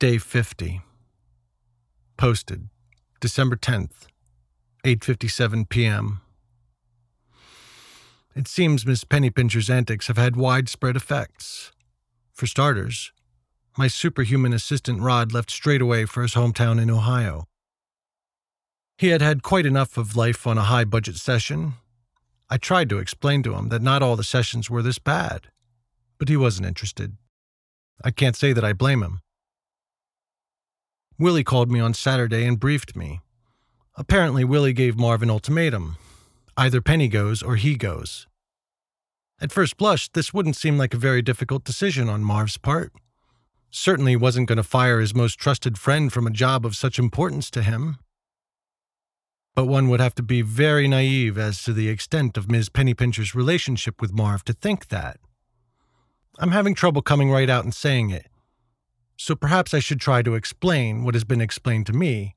Day 50. Posted December 10th, 8:57 p.m. It seems Miss Pennypincher's antics have had widespread effects. For starters, my superhuman assistant Rod left straight away for his hometown in Ohio. He had had quite enough of life on a high budget session. I tried to explain to him that not all the sessions were this bad, but he wasn't interested. I can't say that I blame him. Willie called me on Saturday and briefed me. Apparently, Willie gave Marv an ultimatum either Penny goes or he goes. At first blush, this wouldn't seem like a very difficult decision on Marv's part. Certainly wasn't going to fire his most trusted friend from a job of such importance to him. But one would have to be very naive as to the extent of Ms. Pennypincher's relationship with Marv to think that. I'm having trouble coming right out and saying it, so perhaps I should try to explain what has been explained to me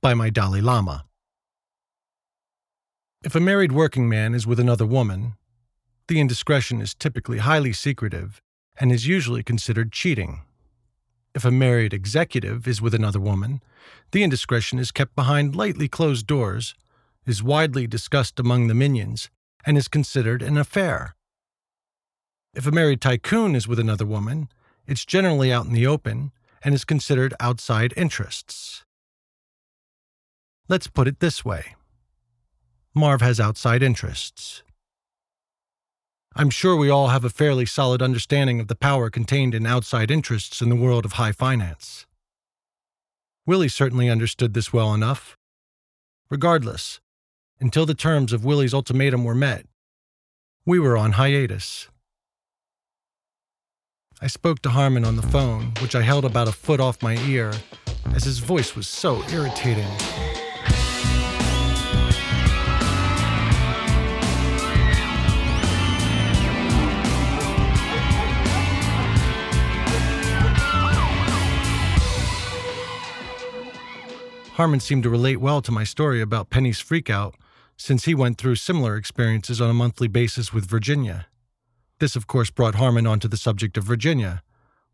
by my Dalai Lama. If a married working man is with another woman, the indiscretion is typically highly secretive and is usually considered cheating. If a married executive is with another woman, the indiscretion is kept behind lightly closed doors, is widely discussed among the minions, and is considered an affair. If a married tycoon is with another woman, it's generally out in the open and is considered outside interests. Let's put it this way Marv has outside interests. I'm sure we all have a fairly solid understanding of the power contained in outside interests in the world of high finance. Willie certainly understood this well enough. Regardless, until the terms of Willie's ultimatum were met, we were on hiatus. I spoke to Harmon on the phone, which I held about a foot off my ear, as his voice was so irritating. Harmon seemed to relate well to my story about Penny's freakout, since he went through similar experiences on a monthly basis with Virginia. This, of course, brought Harmon onto the subject of Virginia,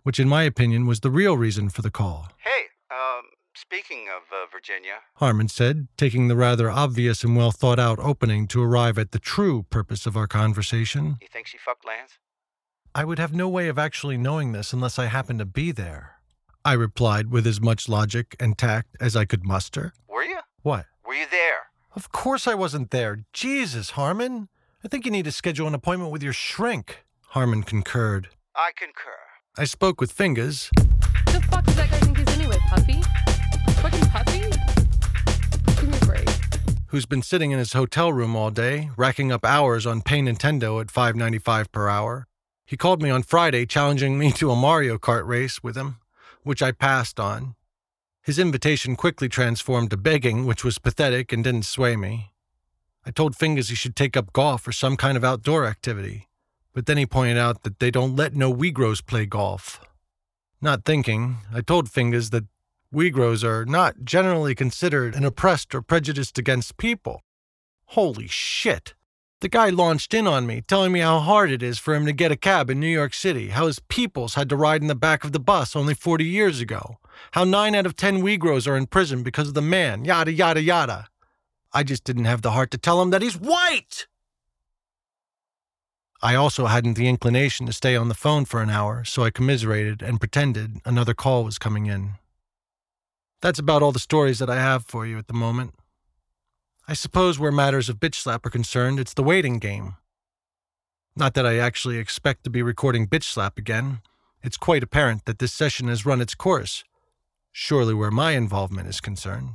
which, in my opinion, was the real reason for the call. Hey, um, speaking of uh, Virginia, Harmon said, taking the rather obvious and well thought out opening to arrive at the true purpose of our conversation. you think she fucked Lance? I would have no way of actually knowing this unless I happened to be there. I replied with as much logic and tact as I could muster. Were you? What? Were you there? Of course I wasn't there. Jesus, Harmon. I think you need to schedule an appointment with your shrink. Harmon concurred. I concur. I spoke with Fingaz, The fuck does that guy think he's anyway, Puffy? Fucking Puffy? Give me a break. who's been sitting in his hotel room all day, racking up hours on Pay Nintendo at $5.95 per hour. He called me on Friday challenging me to a Mario Kart race with him, which I passed on. His invitation quickly transformed to begging, which was pathetic and didn't sway me. I told Fingaz he should take up golf or some kind of outdoor activity, but then he pointed out that they don't let no Uyghurs play golf. Not thinking, I told Fingaz that Uyghurs are not generally considered an oppressed or prejudiced against people. Holy shit! The guy launched in on me, telling me how hard it is for him to get a cab in New York City, how his peoples had to ride in the back of the bus only 40 years ago, how 9 out of 10 Uyghurs are in prison because of the man, yada, yada, yada. I just didn't have the heart to tell him that he's white! I also hadn't the inclination to stay on the phone for an hour, so I commiserated and pretended another call was coming in. That's about all the stories that I have for you at the moment. I suppose where matters of bitch slap are concerned, it's the waiting game. Not that I actually expect to be recording bitch slap again. It's quite apparent that this session has run its course, surely where my involvement is concerned.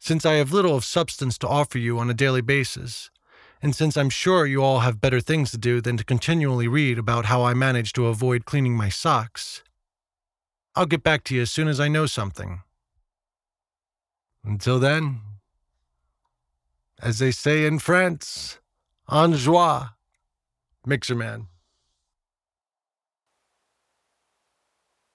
Since I have little of substance to offer you on a daily basis, and since I'm sure you all have better things to do than to continually read about how I manage to avoid cleaning my socks, I'll get back to you as soon as I know something. Until then, as they say in France, en joie, Mixerman.